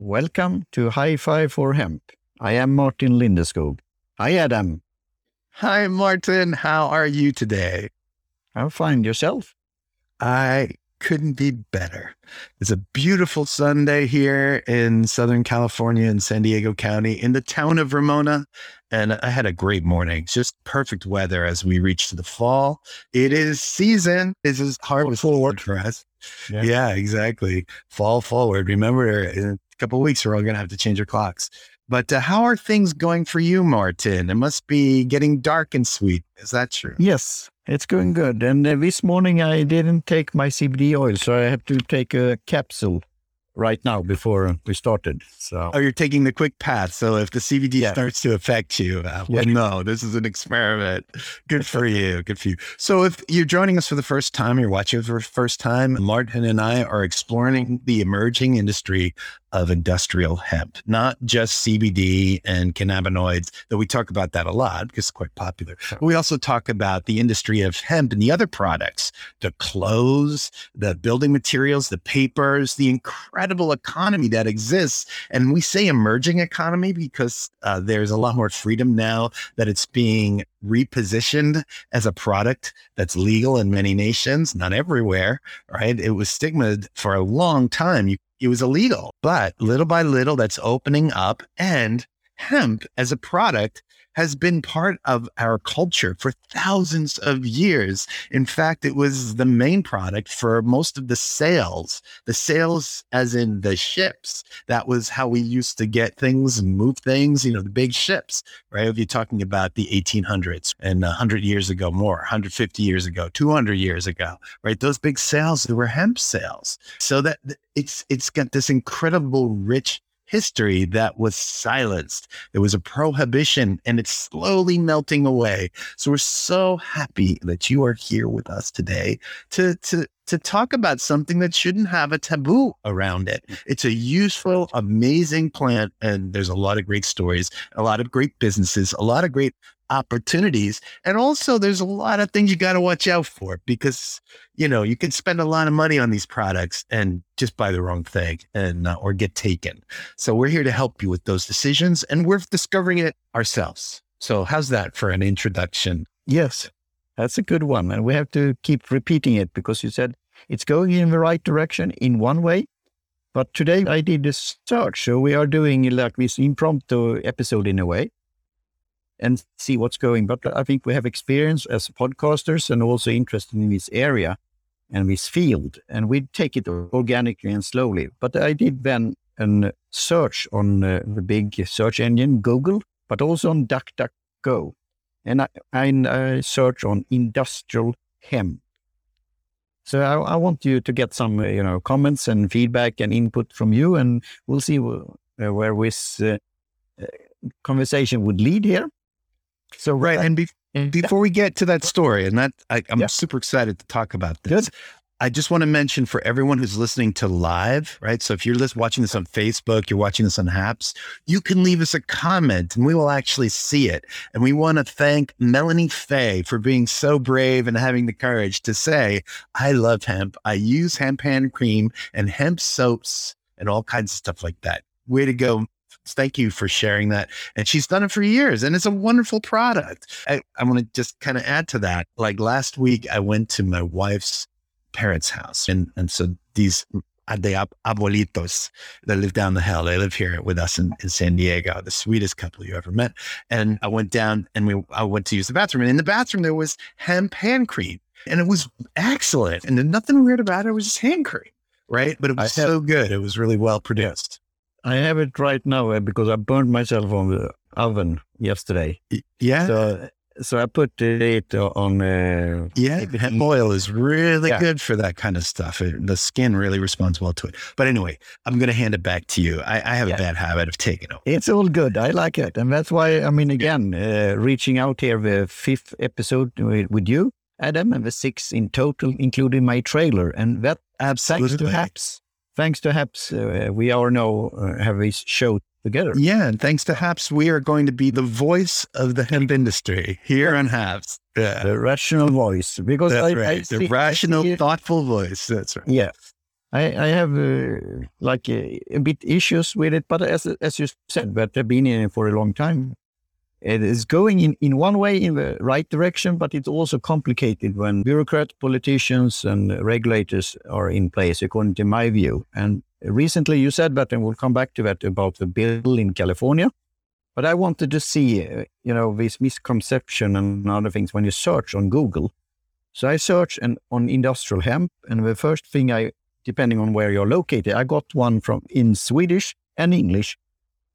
Welcome to High Five for Hemp. I am Martin Lindeskog. Hi, Adam. Hi, Martin. How are you today? I'm fine. Yourself? I couldn't be better. It's a beautiful Sunday here in Southern California in San Diego County in the town of Ramona. And I had a great morning, just perfect weather as we reach the fall. It is season. This is harvest forward for us. Yeah. yeah, exactly. Fall forward. Remember, a couple weeks, we're all going to have to change our clocks. But uh, how are things going for you, Martin? It must be getting dark and sweet. Is that true? Yes, it's going good. And uh, this morning I didn't take my CBD oil, so I have to take a capsule right now before we started. So, oh, you're taking the quick path. So if the CBD yeah. starts to affect you, uh, well, yeah. no, this is an experiment. Good for you. Good for you. So if you're joining us for the first time, you're watching for the first time, Martin and I are exploring the emerging industry of industrial hemp, not just CBD and cannabinoids, though we talk about that a lot because it's quite popular. But we also talk about the industry of hemp and the other products, the clothes, the building materials, the papers, the incredible economy that exists. And we say emerging economy because uh, there's a lot more freedom now that it's being repositioned as a product that's legal in many nations, not everywhere, right? It was stigmatized for a long time. You it was illegal. But little by little, that's opening up. And hemp as a product has been part of our culture for thousands of years. In fact, it was the main product for most of the sails, the sails as in the ships. That was how we used to get things and move things, you know, the big ships, right? If you're talking about the 1800s and 100 years ago, more, 150 years ago, 200 years ago, right? Those big sails, they were hemp sails. So that it's, it's got this incredible rich history that was silenced. There was a prohibition and it's slowly melting away. So we're so happy that you are here with us today to, to, to talk about something that shouldn't have a taboo around it. Mm. It's a useful, amazing plant. And there's a lot of great stories, a lot of great businesses, a lot of great opportunities. And also, there's a lot of things you got to watch out for because, you know, you can spend a lot of money on these products and just buy the wrong thing and uh, or get taken. So we're here to help you with those decisions and we're discovering it ourselves. So how's that for an introduction? Yes, that's a good one. And we have to keep repeating it because you said it's going in the right direction in one way. But today I did a search. So we are doing like this impromptu episode in a way and see what's going. But I think we have experience as podcasters and also interested in this area and this field, and we take it organically and slowly. But I did then a search on uh, the big search engine Google, but also on DuckDuckGo, and I, I search on industrial hemp. So I, I, want you to get some, you know, comments and feedback and input from you, and we'll see where, uh, where this uh, uh, conversation would lead here. So right, and be- before we get to that story, and that I, am yeah. super excited to talk about this. Good. I just want to mention for everyone who's listening to live, right? So if you're just watching this on Facebook, you're watching this on Haps, you can leave us a comment and we will actually see it. And we want to thank Melanie Fay for being so brave and having the courage to say, I love hemp. I use hemp hand cream and hemp soaps and all kinds of stuff like that. Way to go, Thank you for sharing that. And she's done it for years and it's a wonderful product. I, I want to just kind of add to that. Like last week, I went to my wife's parents' house. And, and so these mm, uh, de abuelitos that live down the hill. They live here with us in, in, San Diego, the sweetest couple you ever met. And I went down and we I went to use the bathroom. And in the bathroom there was hemp hand cream. And it was excellent. And there's nothing weird about it. It was just hand cream. Right. But it was so good. It was really well produced. I have it right now uh, because I burned myself on the oven yesterday. Yeah. So, so I put it on. Uh, yeah, oil is really yeah. good for that kind of stuff. It, the skin really responds well to it. But anyway, I'm going to hand it back to you. I, I have yeah. a bad habit of taking it. It's all good. I like it, and that's why I mean, again, uh, reaching out here the fifth episode with, with, you, Adam, and the sixth in total, including my trailer, and that absolutely thanks to Haps thanks to HAPS, uh, we are now uh, have a show together. Yeah, and thanks to HAPS, we are going to be the voice of the hemp industry here on HAPS. Yeah. The rational voice, because That's I, right. I the rational, thoughtful voice. That's right. Yeah, I, I have uh, like a, a, bit issues with it, but as as you said, but I've been in it for a long time. It is going in, in one way in the right direction, but it's also complicated when bureaucrats, politicians, and regulators are in place, according to my view. And recently you said that, and we'll come back to that about the bill in California. But I wanted to see, uh, you know, this misconception and other things when you search on Google. So I searched and, on industrial hemp, and the first thing I, depending on where you're located, I got one from in Swedish and English,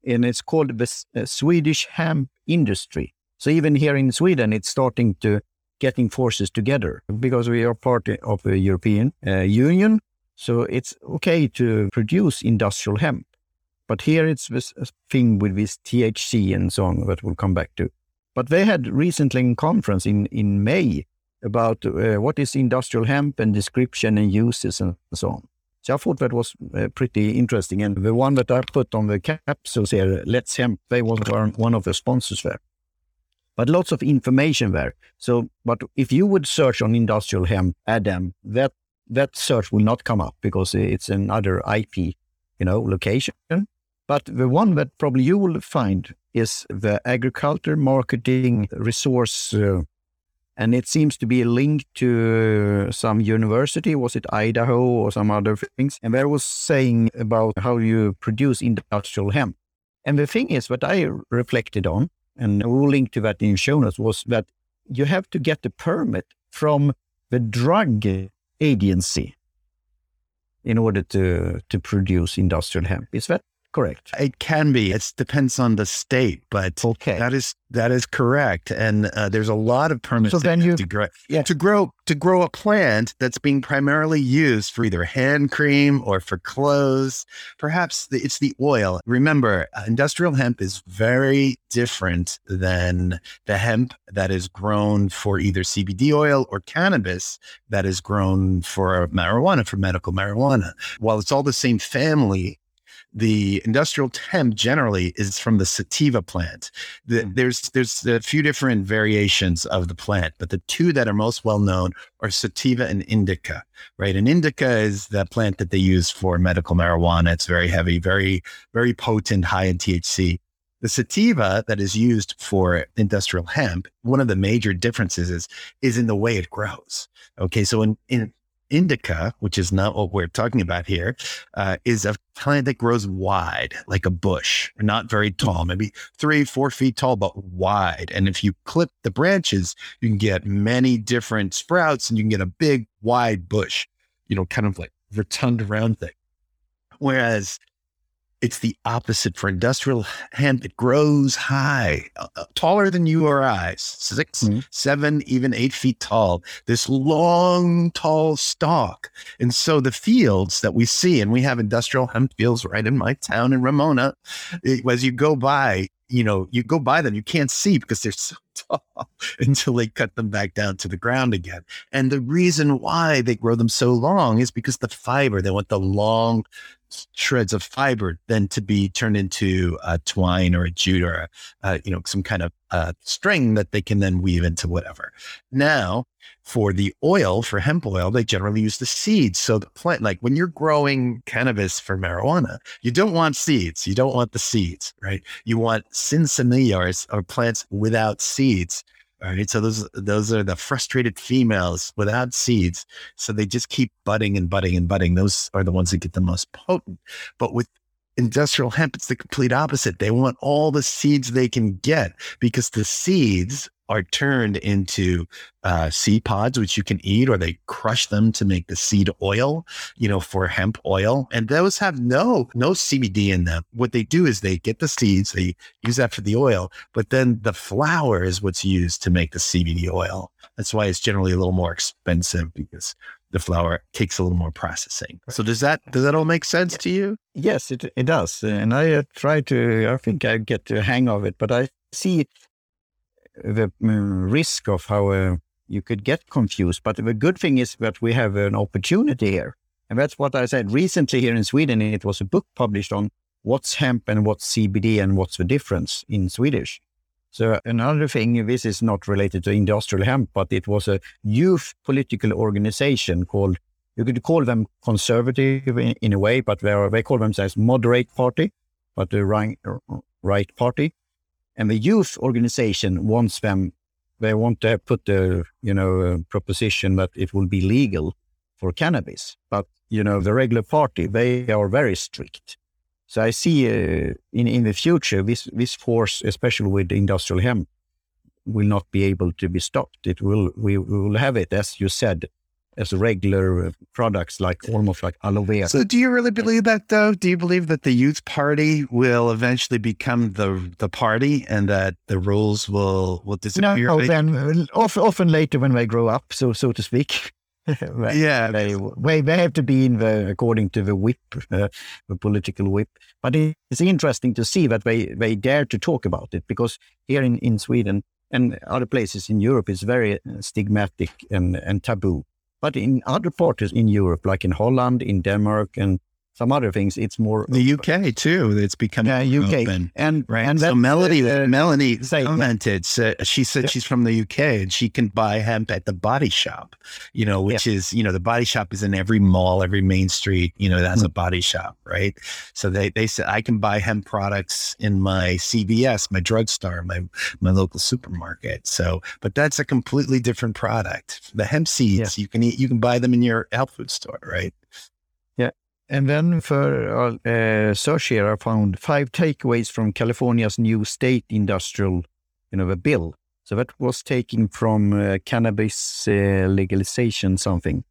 and it's called the uh, Swedish hemp industry. So even here in Sweden, it's starting to getting forces together because we are part of the European uh, Union. So it's okay to produce industrial hemp. But here it's this thing with this THC and so on that we'll come back to. But they had recently a conference in, in May about uh, what is industrial hemp and description and uses and so on. So I thought that was uh, pretty interesting. And the one that I put on the capsules here, Let's Hemp, they was one of the sponsors there. But lots of information there. So, but if you would search on industrial hemp, Adam, that that search will not come up because it's another IP, you know, location. But the one that probably you will find is the agriculture marketing resource, uh, and it seems to be linked to some university. Was it Idaho or some other things? And there was saying about how you produce industrial hemp. And the thing is, what I reflected on, and we'll link to that in show notes, was that you have to get the permit from the drug agency in order to to produce industrial hemp. Is that correct? It can be. It depends on the state, but okay. that is that is correct. And uh, there's a lot of permits so then you, to grow. Yeah. to grow to grow a plant that's being primarily used for either hand cream or for clothes. Perhaps it's the oil. Remember, uh, industrial hemp is very different than the hemp that is grown for either CBD oil or cannabis that is grown for marijuana for medical marijuana. While it's all the same family, the industrial hemp generally is from the sativa plant. The, mm. There's there's a few different variations of the plant, but the two that are most well known are sativa and indica. Right, and indica is the plant that they use for medical marijuana. It's very heavy, very very potent, high in THC. The sativa that is used for industrial hemp, one of the major differences is is in the way it grows. Okay, so in in indica, which is not what we're talking about here, uh, is a plant that grows wide, like a bush, not very tall, maybe three, four feet tall, but wide. And if you clip the branches, you can get many different sprouts and you can get a big, wide bush, you know, kind of like rotund round thing. Whereas it's the opposite for industrial hemp. It grows high, uh, uh, taller than you or I, 6 mm-hmm. seven, even eight feet tall. This long, tall stalk. And so the fields that we see, and we have industrial hemp fields right in my town in Ramona. It, as you go by, you know, you go by them, you can't see because they're so tall until they cut them back down to the ground again. And the reason why they grow them so long is because the fiber, they want the long, shreds of fiber then to be turned into a twine or a jute or a, you know some kind of uh, string that they can then weave into whatever. Now, for the oil for hemp oil, they generally use the seeds. So the plant, like when you're growing cannabis for marijuana, you don't want seeds. You don't want the seeds, right? You want sinsemillas or plants without seeds Right. So those those are the frustrated females without seeds. So they just keep budding and budding and budding. Those are the ones that get the most potent. But with industrial hemp, it's the complete opposite. They want all the seeds they can get because the seeds are turned into uh, seed pods, which you can eat, or they crush them to make the seed oil, you know, for hemp oil. And those have no no CBD in them. What they do is they get the seeds, they use that for the oil, but then the flower is what's used to make the CBD oil. That's why it's generally a little more expensive because the flower takes a little more processing. So does that does that all make sense to you? Yes, it it does. And I uh, try to. I think I get the hang of it, but I see the mm, risk of how uh, you could get confused. But the good thing is that we have an opportunity here. And that's what I said recently here in Sweden. It was a book published on what's hemp and what's CBD and what's the difference in Swedish. So another thing, this is not related to industrial hemp, but it was a youth political organization called you could call them conservative in, in a way, but they are, they call themselves moderate party, but the right, right party. And the youth organization wants them, they want to put the, you know, proposition that it will be legal for cannabis. But, you know, the regular party, they are very strict. So I see uh, in, in the future, this, this force, especially with industrial hemp, will not be able to be stopped. It will, we, we will have it, as you said, as regular uh, products, like almost like aloe vera. So, do you really believe that, though? Do you believe that the youth party will eventually become the the party, and that the rules will will disappear? No, then uh, often, often later when they grow up, so so to speak. yeah, they, they they have to be in the according to the whip, uh, the political whip. But it's interesting to see that they they dare to talk about it because here in in Sweden and other places in Europe, it's very uh, stigmatic and and taboo. But in other parts in Europe, like in Holland, in Denmark, and some other things, it's more the UK too. It's becoming yeah, UK open. and right. And so that, Melody, uh, Melanie Fay, commented. She said yeah. she's from the UK and she can buy hemp at the Body Shop. You know, which yeah. is you know the Body Shop is in every mall, every main street. You know, that's mm-hmm. a Body Shop, right? So they they said I can buy hemp products in my CVS, my drugstore, my my local supermarket. So, but that's a completely different product. The hemp seeds you can eat, you can buy them in your health food store, right? And then for uh, search here, I found five takeaways from California's new state industrial, you know, the bill. So that was taken from uh, cannabis uh, legalization something.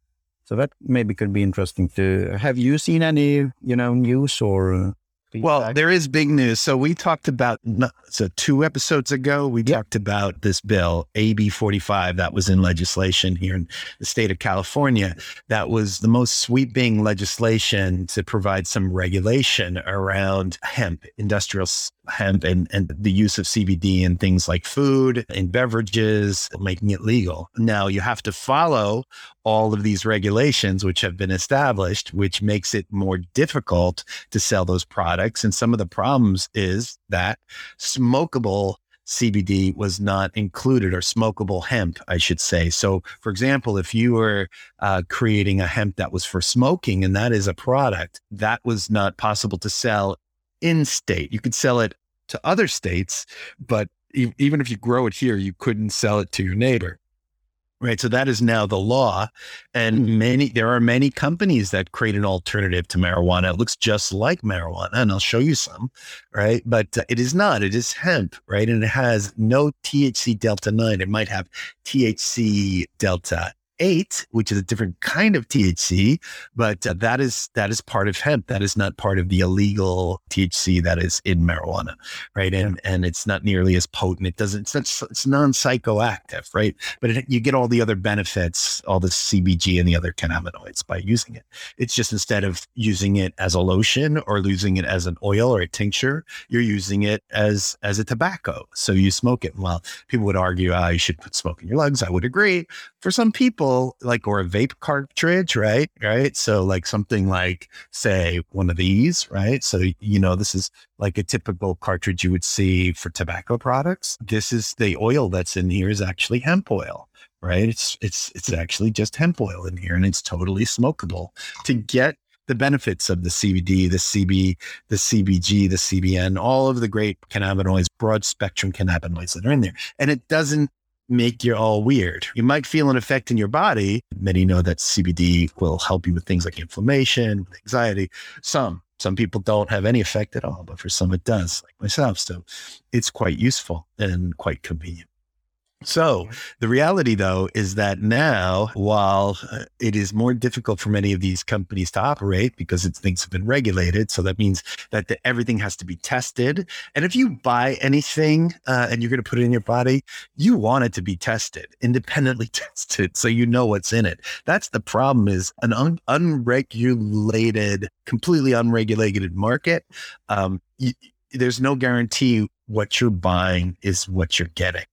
So that maybe could be interesting to. Have you seen any, you know, news or? Well, there is big news. So we talked about so two episodes ago we yep. talked about this bill AB 45 that was in legislation here in the state of California. That was the most sweeping legislation to provide some regulation around hemp, industrial hemp and, and the use of CBD in things like food and beverages, making it legal. Now you have to follow all of these regulations, which have been established, which makes it more difficult to sell those products. And some of the problems is that smokable CBD was not included or smokable hemp, I should say. So, for example, if you were uh, creating a hemp that was for smoking and that is a product, that was not possible to sell in state. You could sell it to other states, but e- even if you grow it here, you couldn't sell it to your neighbor. Right. So that is now the law. And mm-hmm. many, there are many companies that create an alternative to marijuana. It looks just like marijuana, and I'll show you some. Right. But uh, it is not. It is hemp. Right. And it has no THC Delta 9. It might have THC Delta eight, which is a different kind of THC, but uh, that is that is part of hemp. That is not part of the illegal THC that is in marijuana, right? And yeah. and it's not nearly as potent. It doesn't. It's, it's non psychoactive, right? But it, you get all the other benefits, all the CBG and the other cannabinoids by using it. It's just instead of using it as a lotion or using it as an oil or a tincture, you're using it as as a tobacco. So you smoke it. Well, people would argue, ah, you should put smoke in your lungs. I would agree. For some people people like or a vape cartridge, right? Right. So like something like say one of these, right? So you know this is like a typical cartridge you would see for tobacco products. This is the oil that's in here is actually hemp oil right? It's it's it's actually just hemp oil in here, and it's totally smokable. To get the benefits of the CBD, the CB, the CBG, the CBN, all of the great cannabinoids, broad spectrum cannabinoids that are in there, and it doesn't make you all weird. You might feel an effect in your body. Many know that CBD will help you with things like inflammation, anxiety. Some, some people don't have any effect at all, but for some it does, like myself. So it's quite useful and quite convenient. So the reality, though, is that now, while uh, it is more difficult for many of these companies to operate because it's things have been regulated, so that means that the, everything has to be tested. And if you buy anything uh, and you're going to put it in your body, you want it to be tested, independently tested, so you know what's in it. That's the problem: is an un- unregulated, completely unregulated market. Um, you, there's no guarantee what you're buying is what you're getting.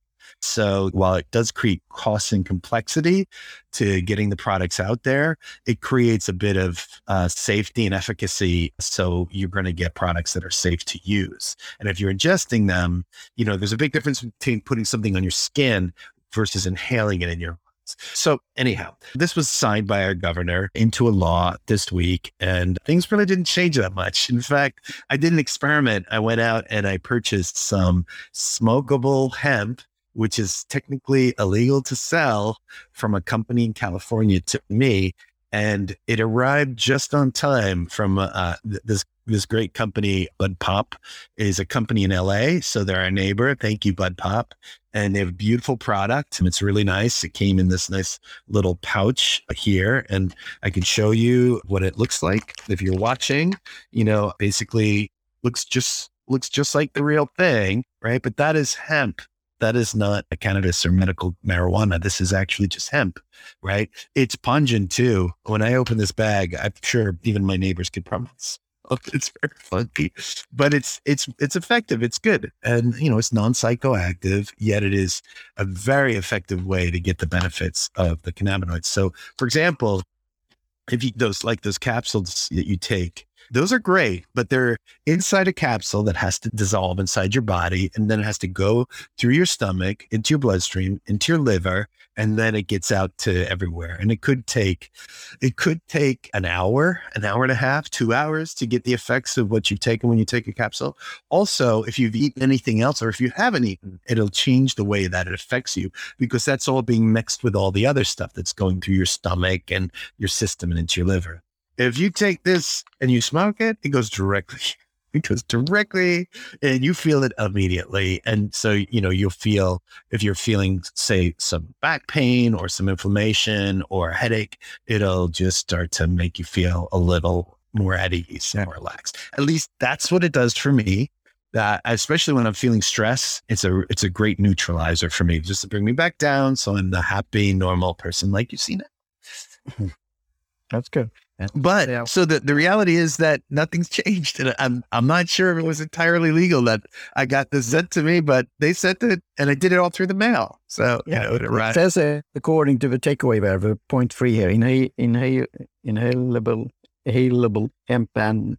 So while it does create costs and complexity to getting the products out there, it creates a bit of uh, safety and efficacy. So you're going to get products that are safe to use. And if you're ingesting them, you know, there's a big difference between putting something on your skin versus inhaling it in your cannabinoids. So, anyhow, this was signed by our governor into a law this week, and things really didn't change that much. In fact, I did an experiment. I went out and I purchased some smokable hemp which is technically illegal to sell from a company in California to me and it arrived just on time from uh, this this great company. Bud Pop is a company in LA, so they're our neighbor. Thank you, Bud Pop, and they have a beautiful product. It's really nice. It came in this nice little pouch here, and I can show you what it looks like if you're watching. You know, basically looks just looks just like the real thing, right? But that is hemp that is not a cannabis or medical marijuana. This is actually just hemp, right? It's pungent too. When I open this bag, I'm sure even my neighbors could promise. It's very funky, but it's it's it's effective. It's good, and you know it's non psychoactive. Yet it is a very effective way to get the benefits of the cannabinoids. So, for example, if you those like those capsules that you take those are great, but they're inside a capsule that has to dissolve inside your body and then it has to go through your stomach, into your bloodstream, into your liver, and then it gets out to everywhere. And it could take it could take an hour, an hour and a half, two hours to get the effects of what you've taken when you take a capsule. Also, if you've eaten anything else or if you haven't eaten, it'll change the way that it affects you because that's all being mixed with all the other stuff that's going through your stomach and your system and into your liver. If you take this and you smoke it, it goes directly. It goes directly and you feel it immediately. And so, you know, you'll feel if you're feeling, say, some back pain or some inflammation or a headache, it'll just start to make you feel a little more at ease, more relaxed. At least that's what it does for me. That especially when I'm feeling stress, it's a it's a great neutralizer for me, just to bring me back down. So I'm the happy, normal person like you see now. That's good. But yeah. so the, the reality is that nothing's changed. And I'm I'm not sure if it was entirely legal that I got this sent to me, but they sent it and I did it all through the mail. So yeah, you know, it, it says uh, according to the takeaway there, point three here, inhale, inhale, inhalable, inhalable hemp and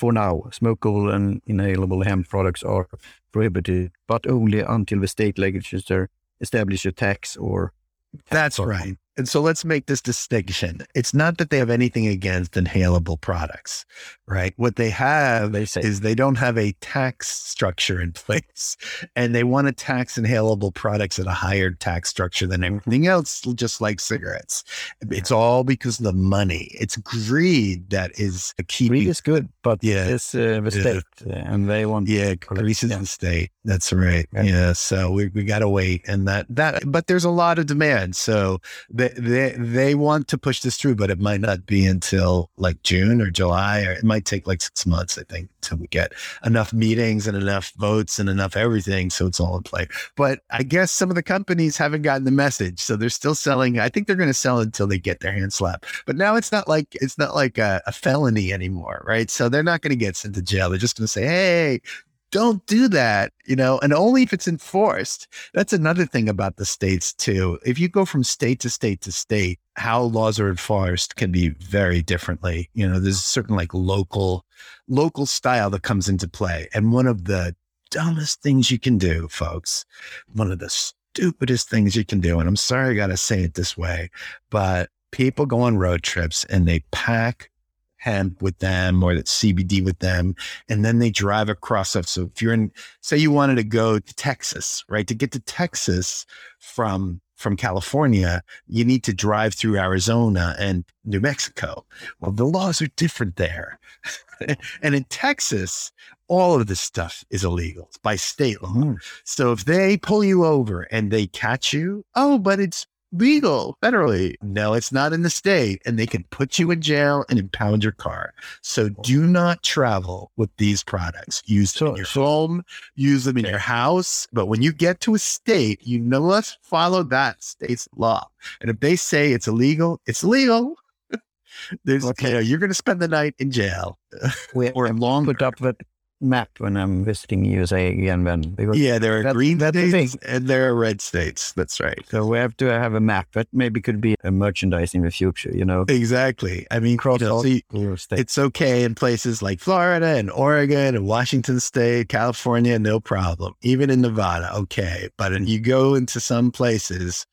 for now, smokable and inhalable hemp products are prohibited, but only until the state legislature establish a tax or. Tax That's right. And so let's make this distinction. It's not that they have anything against inhalable products, right? What they have they say. is they don't have a tax structure in place and they want to tax inhalable products at a higher tax structure than everything else, just like cigarettes. It's all because of the money. It's greed that is a key. Greed is good, but yeah, it's uh, the state yeah. and they want. Yeah, greed is yeah. the state. That's right. Yeah. yeah. So we, we got to wait and that, that, but there's a lot of demand. So they, they want to push this through, but it might not be until like June or July, or it might take like six months, I think, until we get enough meetings and enough votes and enough everything, so it's all in play. But I guess some of the companies haven't gotten the message, so they're still selling. I think they're going to sell until they get their hand slapped. But now it's not like it's not like a, a felony anymore, right? So they're not going to get sent to jail. They're just going to say, "Hey, don't do that, you know, and only if it's enforced. That's another thing about the states too. If you go from state to state to state, how laws are enforced can be very differently. You know, there's a certain like local local style that comes into play. And one of the dumbest things you can do, folks, one of the stupidest things you can do, and I'm sorry I gotta say it this way, but people go on road trips and they pack hemp with them or that CBD with them. And then they drive across. So if you're in, say you wanted to go to Texas, right? To get to Texas from from California, you need to drive through Arizona and New Mexico. Well, the laws are different there. and in Texas, all of this stuff is illegal by state law. Mm. So if they pull you over and they catch you, oh, but it's legal federally. No, it's not in the state, and they can put you in jail and impound your car. So do not travel with these products. Use them in your home, use them in your house. But when you get to a state, you must follow that state's law. And if they say it's illegal, it's legal. There's, okay. you know, you're going to spend the night in jail we, or long. Put up with map when I'm visiting USA again. Then because yeah, there are that, green states the and there are red states. That's right. So we have to have a map that maybe could be a merchandise in the future. You know, exactly. I mean, Cross you know, all it's okay in places like Florida and Oregon and Washington State, California, no problem. Even in Nevada, okay. But when you go into some places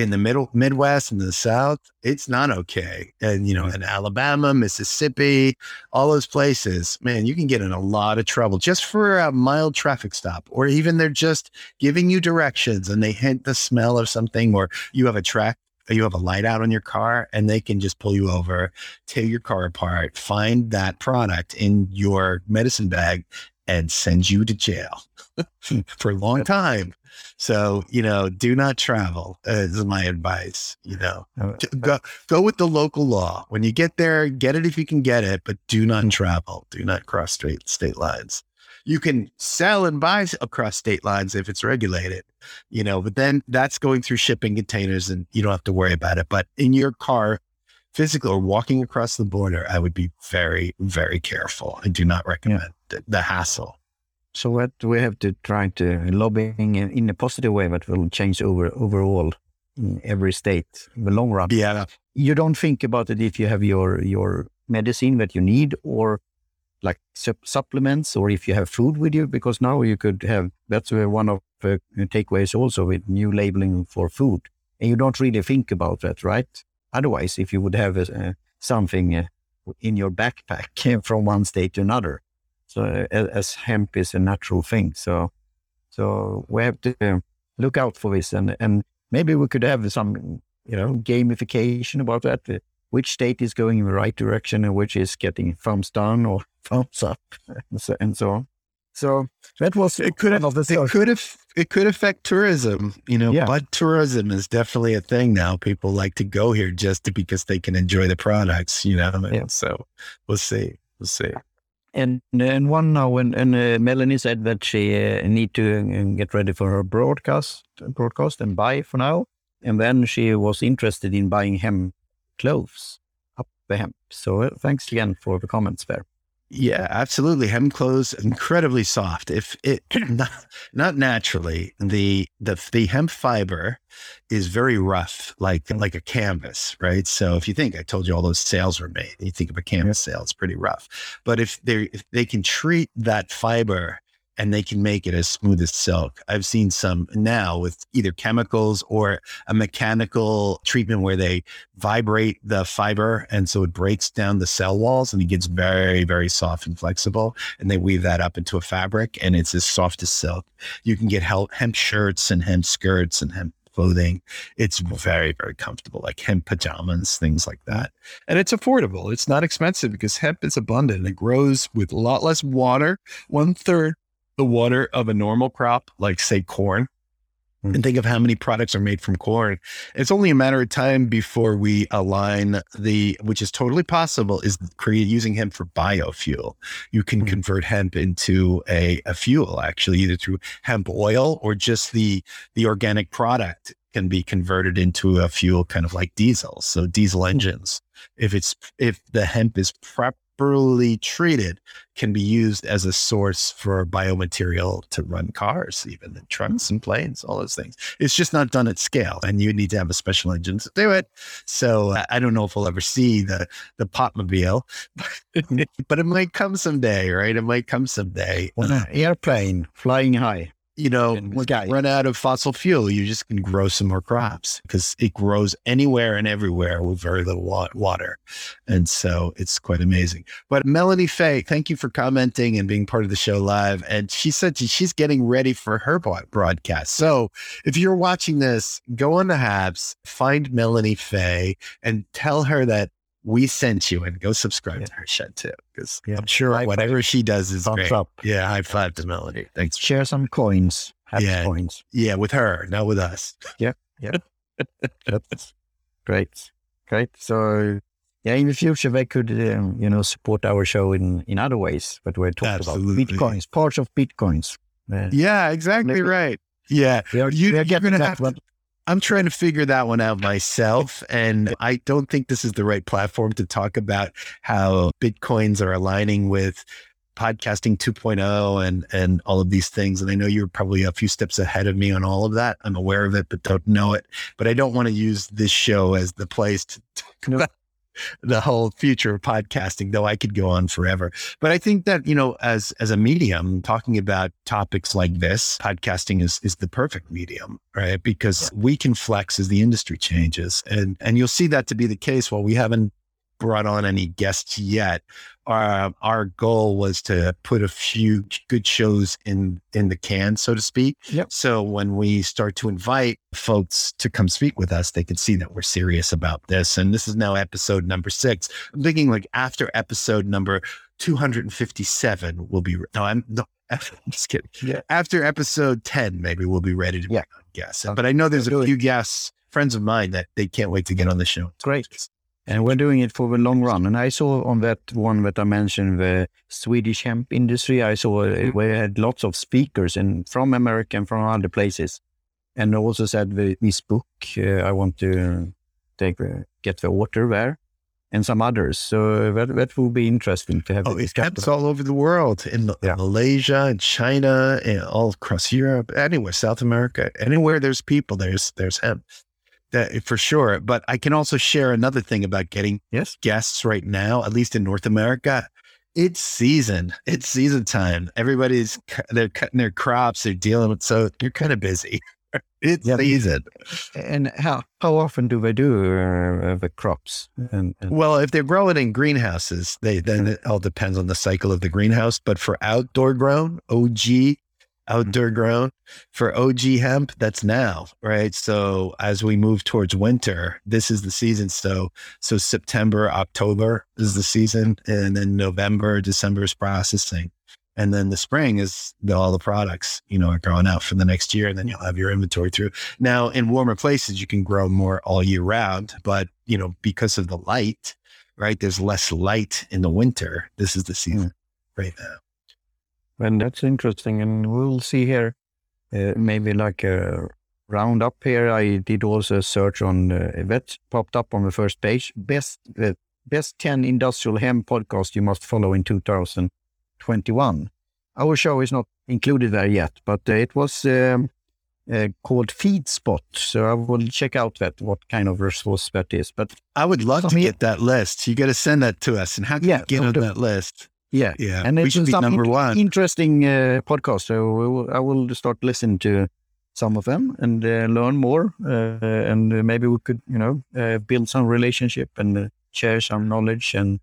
in the middle Midwest and the South, it's not okay. And you know, mm. in Alabama, Mississippi, all those places, man, you can get in a lot of trouble just for a mild traffic stop, or even they're just giving you directions and they hint the smell of something, or you have a track you have a light out on your car and they can just pull you over, tear your car apart, find that product in your medicine bag and send you to jail for a long time. So, you know, do not travel is my advice, you know, uh, go, go with the local law. When you get there, get it if you can get it, but do not mm. travel. Do not cross state, state lines. You can sell and buy across state lines if it's regulated, you know, but then that's going through shipping containers and you don't have to worry about it. But in your car, physically or walking across the border, I would be very, very careful. I do not recommend yeah. The, the hassle. So what we have to try to lobbying in, in a positive way that will change over overall in every state in the long run. Yeah. You don't think about it if you have your your medicine that you need or like su- supplements or if you have food with you because now you could have that's one of the takeaways also with new labeling for food and you don't really think about that right otherwise if you would have a, something uh, in your backpack from one state to another so as hemp is a natural thing. So, so we have to look out for this and, and maybe we could have some, you know, gamification about that. Uh, which state is going in the right direction and which is getting thumbs down or thumbs up and so, and so on. So that was it. Could have it could have it could affect tourism. You know, yeah. bud tourism is definitely a thing now. People like to go here just to, because they can enjoy the products. You know, yeah. so we'll see. We'll see. And and one now, and, and uh, Melanie said that she uh, need to uh, get ready for her broadcast, broadcast and buy for now. And then she was interested in buying hemp clothes, up the hemp. So uh, thanks again for the comments there. Yeah, absolutely. Hemp clothes incredibly soft. If it not, not naturally, the the the hemp fiber is very rough, like like a canvas, right? So if you think I told you all those sails were made, you think of a canvas sail, it's pretty rough. But if they if they can treat that fiber and they can make it as smooth as silk. I've seen some now with either chemicals or a mechanical treatment where they vibrate the fiber. And so it breaks down the cell walls and it gets very, very soft and flexible. And they weave that up into a fabric and it's as soft as silk. You can get hemp shirts and hemp skirts and hemp clothing. It's very, very comfortable, like hemp pajamas, things like that. And it's affordable. It's not expensive because hemp is abundant. It grows with a lot less water, one third the water of a normal crop, like say corn, mm-hmm. and think of how many products are made from corn. It's only a matter of time before we align the, which is totally possible, is create using hemp for biofuel. You can mm-hmm. convert hemp into a, a fuel, actually, either through hemp oil or just the the organic product can be converted into a fuel, kind of like diesel. So diesel hmm. engines, if it's if the hemp is prep properly treated can be used as a source for biomaterial to run cars, even the trucks and planes, all those things. It's just not done at scale, and you need to have a special engine to do it. So I don't know if we'll ever see the the Potmobile, but it might come someday, right? It might come someday. an uh, airplane flying high you know, run out of fossil fuel, you just can grow some more crops because it grows anywhere and everywhere with very little water. And so it's quite amazing. But Melanie Fay, thank you for commenting and being part of the show live. And she said she's getting ready for her broadcast. So if you're watching this, go on the Habs, find Melanie Fay and tell her that we sent you and go subscribe yeah. to her shed too because yeah. I'm sure high whatever five. she does is great. Up. Yeah, high five to Melody. Thanks. Share some coins. Have yeah, coins. Yeah, with her, not with us. Yeah, yeah. Great, great. So yeah, in the future they could um, you know support our show in in other ways, but we're talking about bitcoins, parts of bitcoins. Uh, yeah, exactly right. Yeah, we are, you, are getting that have, one. I'm trying to figure that one out myself. And I don't think this is the right platform to talk about how Bitcoins are aligning with podcasting 2.0 and and all of these things and I know you're probably a few steps ahead of me on all of that. I'm aware of it but don't know it. But I don't want to use this show as the place to talk about the whole future of podcasting, though I could go on forever. But I think that, you know, as as a medium, talking about topics like this, podcasting is is the perfect medium, right? Because we can flex as the industry changes. And and you'll see that to be the case while we haven't brought on any guests yet. Uh, our goal was to put a few good shows in in the can, so to speak. Yep. So when we start to invite folks to come speak with us, they can see that we're serious about this. And this is now episode number six. I'm thinking like after episode number 257, we'll be no, I'm no, I'm just kidding. Yeah. After episode 10, maybe we'll be ready to yeah. guests. But I know there's a few guests, friends of mine, that they can't wait to get on the show. Great. And we're doing it for the long run. And I saw on that one that I mentioned, the Swedish hemp industry, I saw mm-hmm. we had lots of speakers and from America and from other places. And also said the, this book, uh, I want to take uh, get the author there and some others. So that, that will be interesting to have. Oh, it's all over the world in yeah. Malaysia and China and all across Europe, anywhere, South America, anywhere there's people, there's, there's hemp that for sure. But I can also share another thing about getting yes. guests right now, at least in North America. It's season. It's season time. Everybody's they're cutting their crops. They're dealing with so you're kind of busy. it's yeah. season. And how how often do they do uh, the crops? And, and, well, if they're growing in greenhouses, they then it all depends on the cycle of the greenhouse. But for outdoor grown, OG outdoor grown. For OG hemp, that's now, right? So as we move towards winter, this is the season. So so September, October is the season, and then November, December is processing. And then the spring is the, all the products, you know, are growing out for the next year. And then you'll have your inventory through. Now, in warmer places, you can grow more all year round. But, you know, because of the light, right, there's less light in the winter. This is the season mm. right now. And that's interesting. And we'll see here, uh, maybe like a roundup here. I did also a search on uh, that popped up on the first page. Best, the best 10 industrial hemp podcast you must follow in 2021. Our show is not included there yet, but uh, it was um, uh, called FeedSpot. So I will check out that what kind of resource that is. But I would love to get that list. You got to send that to us. And how can yeah, get on that list? Yeah, yeah, and it's some number one. interesting uh, podcast. So will, I will start listening to some of them and uh, learn more, uh, and maybe we could, you know, uh, build some relationship and uh, share some knowledge and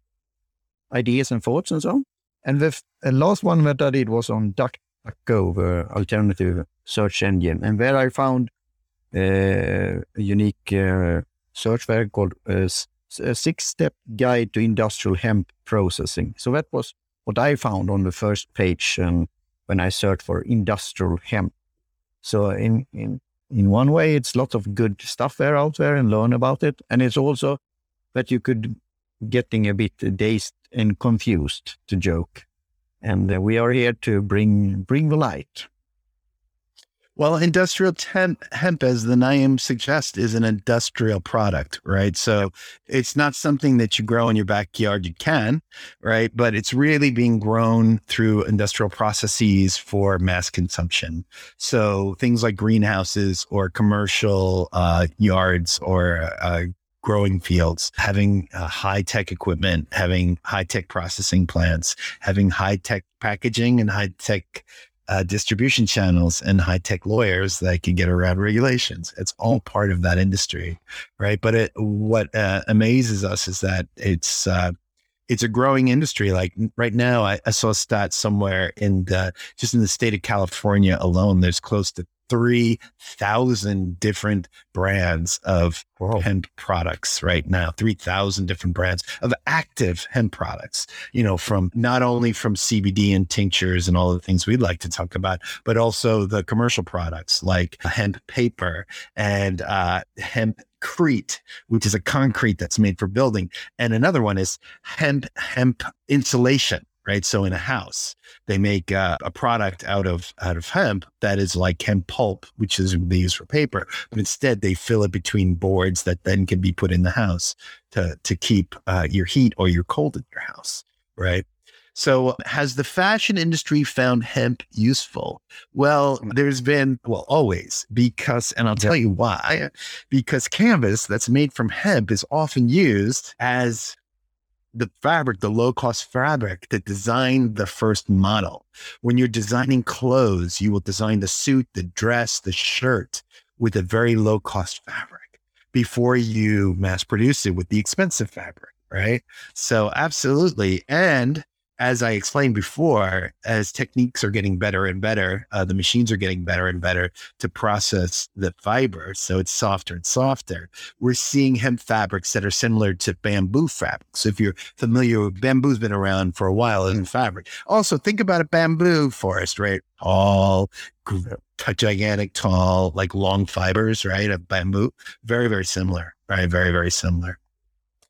ideas and thoughts and so on. And the last one that I did was on DuckDuckGo, the alternative search engine, and there I found uh, a unique search there called a six step guide to industrial hemp processing. So that was what I found on the first page um, when I searched for industrial hemp. So in, in, in one way, it's lots of good stuff there out there and learn about it. And it's also that you could getting a bit dazed and confused to joke. And uh, we are here to bring, bring the light. Well, industrial hemp, hemp, as the name suggests, is an industrial product, right? So it's not something that you grow in your backyard. You can, right? But it's really being grown through industrial processes for mass consumption. So things like greenhouses or commercial uh, yards or uh, growing fields, having uh, high tech equipment, having high tech processing plants, having high tech packaging and high tech uh, distribution channels and high tech lawyers that can get around regulations. It's all part of that industry, right? But it, what uh, amazes us is that it's uh, it's a growing industry. Like right now, I, I saw a stat somewhere in the just in the state of California alone. There's close to 3,000 different brands of Whoa. hemp products right now, 3,000 different brands of active hemp products, you know, from not only from CBD and tinctures and all the things we'd like to talk about, but also the commercial products like hemp paper and uh, hemp crete, which is a concrete that's made for building. And another one is hemp, hemp insulation right? So in a house, they make uh, a product out of out of hemp that is like hemp pulp, which is they use for paper, but instead they fill it between boards that then can be put in the house to to keep uh, your heat or your cold in your house, right? So, has the fashion industry found hemp useful? Well, there's been, well, always, because, and I'll tell you why, because canvas that's made from hemp is often used as the fabric, the low cost fabric that designed the first model. When you're designing clothes, you will design the suit, the dress, the shirt with a very low cost fabric before you mass produce it with the expensive fabric, right? So, absolutely. And as I explained before, as techniques are getting better and better, uh, the machines are getting better and better to process the fiber. So it's softer and softer. We're seeing hemp fabrics that are similar to bamboo fabrics. So if you're familiar with bamboo's been around for a while as a fabric. Also, think about a bamboo forest, right? Tall, gigantic, tall, like long fibers, right? Of bamboo. Very, very similar, right? Very, very similar.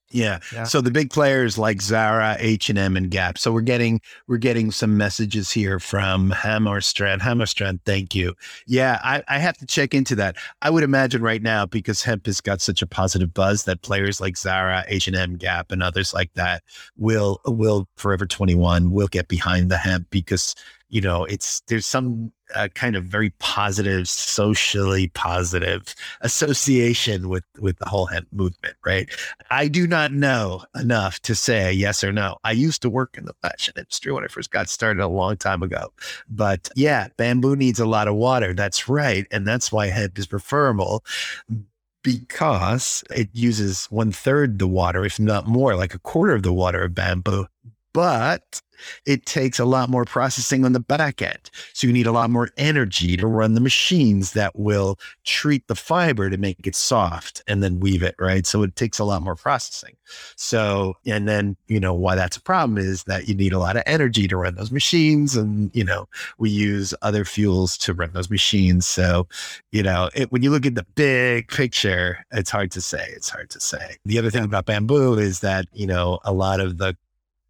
Yeah. yeah. So the big players like Zara, H and M, and Gap. So we're getting we're getting some messages here from Hammarstrand. Hammarstrand, thank you. Yeah, I, I have to check into that. I would imagine right now because hemp has got such a positive buzz that players like Zara, H and M, Gap, and others like that will will Forever Twenty One will get behind the hemp because you know, it's there's some uh, kind of very positive, socially positive association with with the whole hemp movement, right? I do not know enough to say yes or no. I used to work in the fashion industry when I first got started a long time ago, but yeah, bamboo needs a lot of water. That's right, and that's why hemp is preferable because it uses one third the water, if not more, like a quarter of the water of bamboo. But it takes a lot more processing on the back end. So you need a lot more energy to run the machines that will treat the fiber to make it soft and then weave it, right? So it takes a lot more processing. So, and then, you know, why that's a problem is that you need a lot of energy to run those machines. And, you know, we use other fuels to run those machines. So, you know, it, when you look at the big picture, it's hard to say. It's hard to say. The other thing about bamboo is that, you know, a lot of the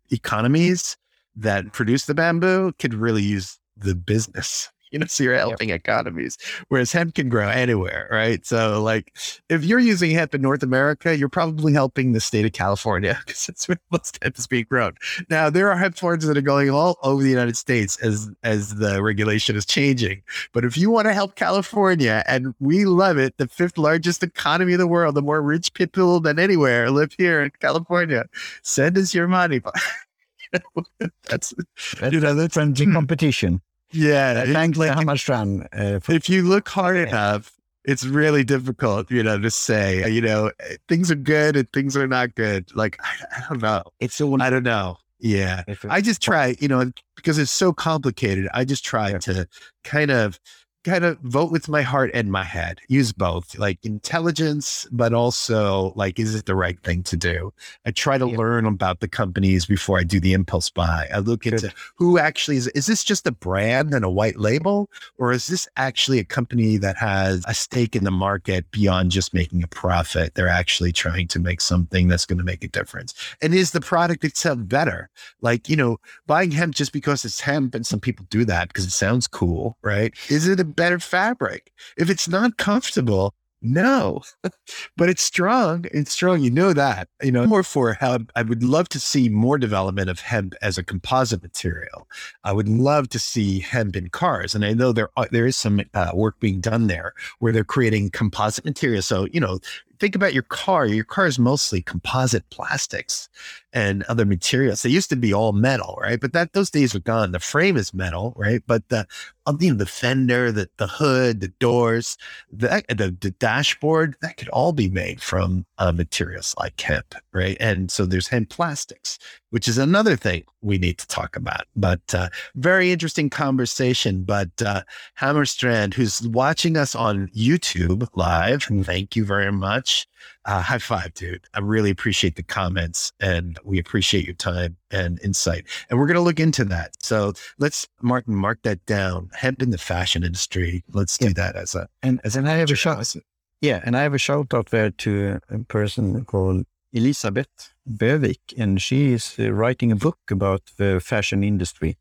economies that produce the bamboo could really use the business. You know, so you're helping yep. economies, whereas hemp can grow anywhere, right? So, like, if you're using hemp in North America, you're probably helping the state of California because that's where most hemp is being grown. Now, there are hemp farms that are going all over the United States as as the regulation is changing. But if you want to help California, and we love it, the fifth largest economy in the world, the more rich people than anywhere live here in California, send us your money. that's, that's you know that's friendly hmm. competition. Yeah, thanks like, Hammarstrand. Uh, for, if you look hard enough, it's really difficult, you know, to say. You know, things are good and things are not good. Like I, I don't know. It's all I don't know. Yeah, I just try, you know, because it's so complicated. I just try yeah. to kind of kind of vote with my heart and my head. Use both, like intelligence, but also like, is it the right thing to do? I try to yeah. learn about the companies before I do the impulse buy. I look into who actually is, is this just a brand and a white label? Or is this actually a company that has a stake in the market beyond just making a profit? They're actually trying to make something that's going to make a difference. And is the product itself better? Like, you know, buying hemp just because it's hemp, and some people do that because it sounds cool, right? Is it a better fabric. If it's not comfortable, no, but it's strong. It's strong. You know that. You know more for how I would love to see more development of hemp as a composite material. I would love to see hemp in cars, and I know there are, there is some uh, work being done there where they're creating composite material. So you know think about your car. Your car is mostly composite plastics and other materials. They used to be all metal, right? But that those days are gone. The frame is metal, right? But the you know the fender, the the hood, the doors, the the, the dashboard, that could all be made from uh, materials like hemp, right? And so there's hemp plastics, which is another thing we need to talk about. But uh, very interesting conversation. But uh, Hammarstrand, who's watching us on YouTube live, thank you very much. Uh, high five, dude. I really appreciate the comments and we appreciate your time and insight. And we're going to look into that. So let's, Martin, mark that down. Hemp in the fashion industry. Let's do that as a. And, as an I have a shout. Yeah. And I have a shout out there to a person called Elisabeth Bövik, and she is uh, writing a book about the fashion industry,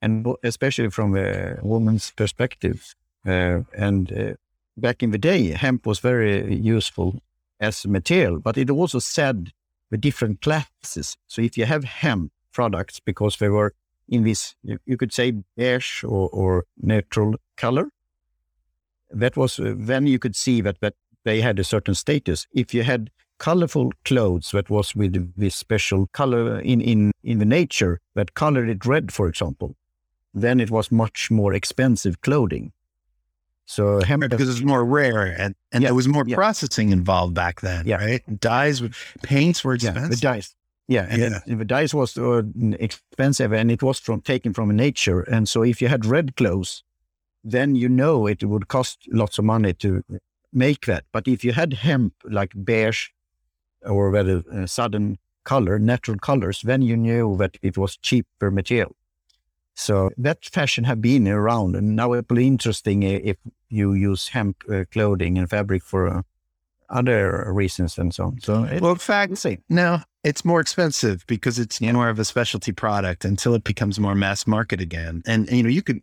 and especially from a woman's perspective. Uh, and uh, back in the day, hemp was very useful as material, but it also said the different classes. So if you have hemp products because they were in this, you, could say, beige or, or neutral color. That was uh, then you could see that that they had a certain status. If you had colorful clothes that was with this special color in, in, in the nature that colored it red, for example, then it was much more expensive clothing. So hemp because it's more rare and, and yeah, there was more yeah. processing involved back then, yeah. right? Dyes, paints were expensive. Yeah, the dyes. Yeah, and yeah. the dyes was uh, expensive and it was from taken from nature. And so if you had red clothes, then you know it would cost lots of money to make that. But if you had hemp like beige or very uh, sudden color, natural colors, then you knew that it was cheaper material. So that fashion have been around, and now it will be interesting if you use hemp uh, clothing and fabric for uh, other reasons and so on. So, it, well, in fact, see. no, it's more expensive because it's yeah. more of a specialty product until it becomes more mass market again. And, and you know, you could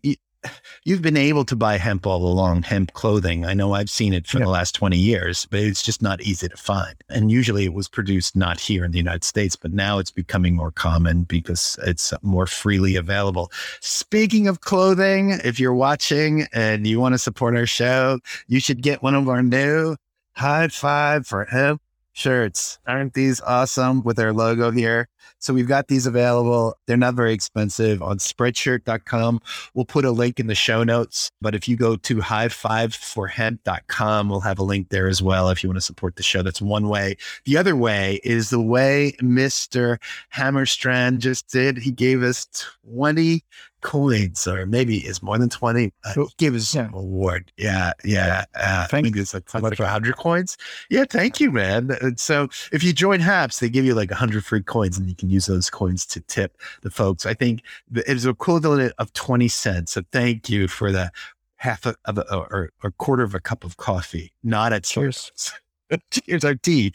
you've been able to buy hemp all along, hemp clothing. I know I've seen it for yeah. the last 20 years, but it's just not easy to find. And usually it was produced not here in the United States, but now it's becoming more common because it's more freely available. Speaking of clothing, if you're watching and you want to support our show, you should get one of our new high five for hemp shirts. Aren't these awesome with our logo here? So we've got these available. They're not very expensive on spreadshirt.com. We'll put a link in the show notes. But if you go to high5forhemp.com, we'll have a link there as well if you want to support the show. That's one way. The other way is the way Mr. Hammarstrand just did. He gave us 20 coins, or maybe it's more than 20. Uh, he gave us yeah. award. Yeah. Yeah. Uh, thank maybe it's like, like 100 coins. Yeah. Thank you, man. And so if you join HAPS, they give you like 100 free coins and you can use those coins to tip the folks. I think it's a cool equivalent of 20 cents. So thank you for the half of a, or, or, quarter of a cup of coffee, not at Cheers. Here's our tea,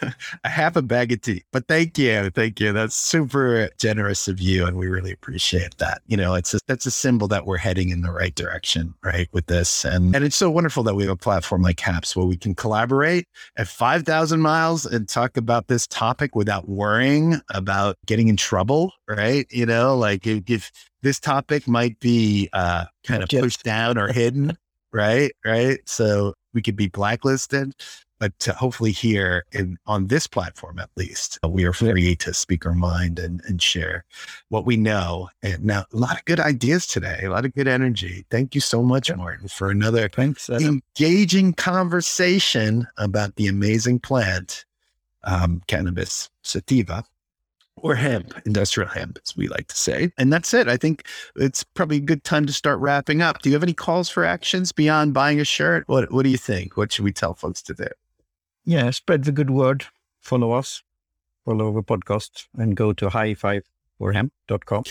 a half a bag of tea. But thank you, thank you. That's super generous of you, and we really appreciate that. You know, it's a, that's a symbol that we're heading in the right direction, right, with this. And and it's so wonderful that we have a platform like Haps where we can collaborate at five thousand miles and talk about this topic without worrying about getting in trouble, right? You know, like if, if this topic might be uh, kind of pushed down or hidden, right? Right. So we could be blacklisted but hopefully here in, on this platform at least we are free yeah. to speak our mind and, and share what we know and now a lot of good ideas today a lot of good energy thank you so much yeah. martin for another Thanks, engaging conversation about the amazing plant um, cannabis sativa or hemp, industrial hemp, as we like to say. And that's it. I think it's probably a good time to start wrapping up. Do you have any calls for actions beyond buying a shirt? What What do you think? What should we tell folks to do? Yeah, spread the good word. Follow us, follow the podcast, and go to high5forhemp.com.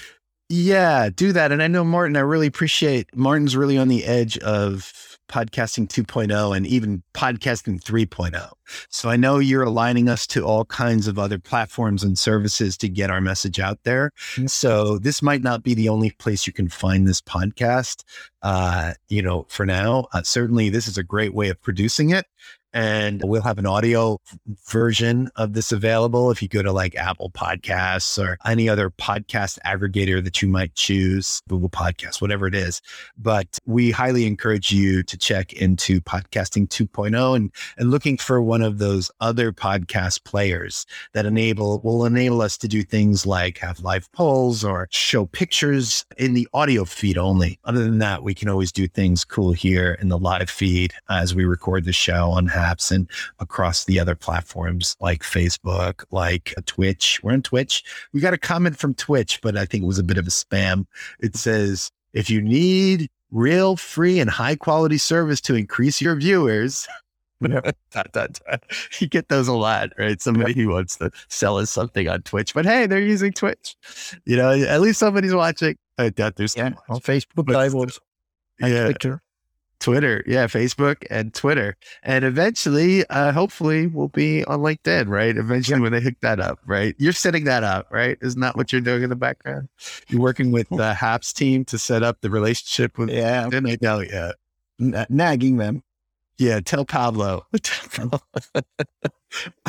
Yeah, do that. And I know Martin, I really appreciate Martin's really on the edge of podcasting 2.0 and even podcasting 3.0. So I know you're aligning us to all kinds of other platforms and services to get our message out there. Mm-hmm. So this might not be the only place you can find this podcast. Uh, you know, for now, uh, certainly this is a great way of producing it and we'll have an audio version of this available if you go to like Apple Podcasts or any other podcast aggregator that you might choose, Google Podcasts, whatever it is. But we highly encourage you to check into Podcasting 2.0 and, and looking for one of those other podcast players that enable will enable us to do things like have live polls or show pictures in the audio feed only. Other than that, we can always do things cool here in the live feed as we record the show on apps and across the other platforms like Facebook, like uh, Twitch. We're on Twitch. We got a comment from Twitch, but I think it was a bit of a spam. It says, if you need real free and high quality service to increase your viewers, You get those a lot, right? Somebody who wants to sell us something on Twitch, but hey, they're using Twitch. You know, at least somebody's watching. Uh, I doubt there's yeah, on Facebook Live yeah. Twitter. Twitter, yeah, Facebook and Twitter, and eventually, uh, hopefully, we'll be on LinkedIn, right? Eventually, when they hook that up, right? You're setting that up, right? Isn't that what you're doing in the background? You're working with the HAPS team to set up the relationship with. Yeah, LinkedIn? I know, yeah, N- nagging them. Yeah, tell Pablo.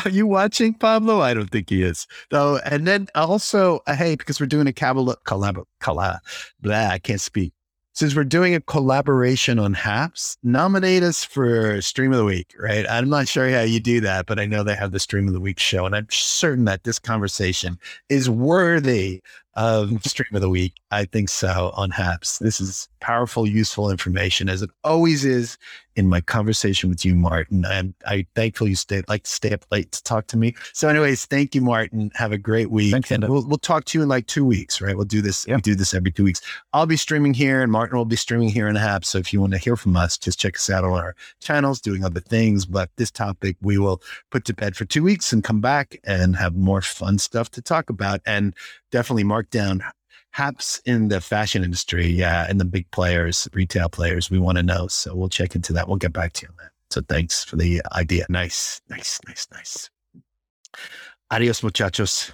Are you watching Pablo? I don't think he is. Though, and then also, uh, hey, because we're doing a collab, collab, collab, blah, I can't speak since we're doing a collaboration on Haps, nominate us for Stream of the Week, right? I'm not sure how you do that, but I know they have the Stream of the Week show, and I'm certain that this conversation is worthy of um, Stream of the Week. I think so on Haps. This is powerful, useful information, as it always is in my conversation with you, Martin. I'm I thankful you stay like to stay up late to talk to me. So, anyways, thank you, Martin. Have a great week. Thanks, and we'll we'll talk to you in like two weeks, right? We'll do this. We do this every two weeks. I'll be streaming here, and Martin will be streaming here in Haps. So, if you want to hear from us, just check us out on our channels, doing other things. But this topic we will put to bed for two weeks and come back and have more fun stuff to talk about. And definitely mark down haps in the fashion industry. Yeah. And the big players, retail players, we want to know. So we'll check into that. We'll get back to you on that. So thanks for the idea. Nice, nice, nice, nice. Adios, muchachos.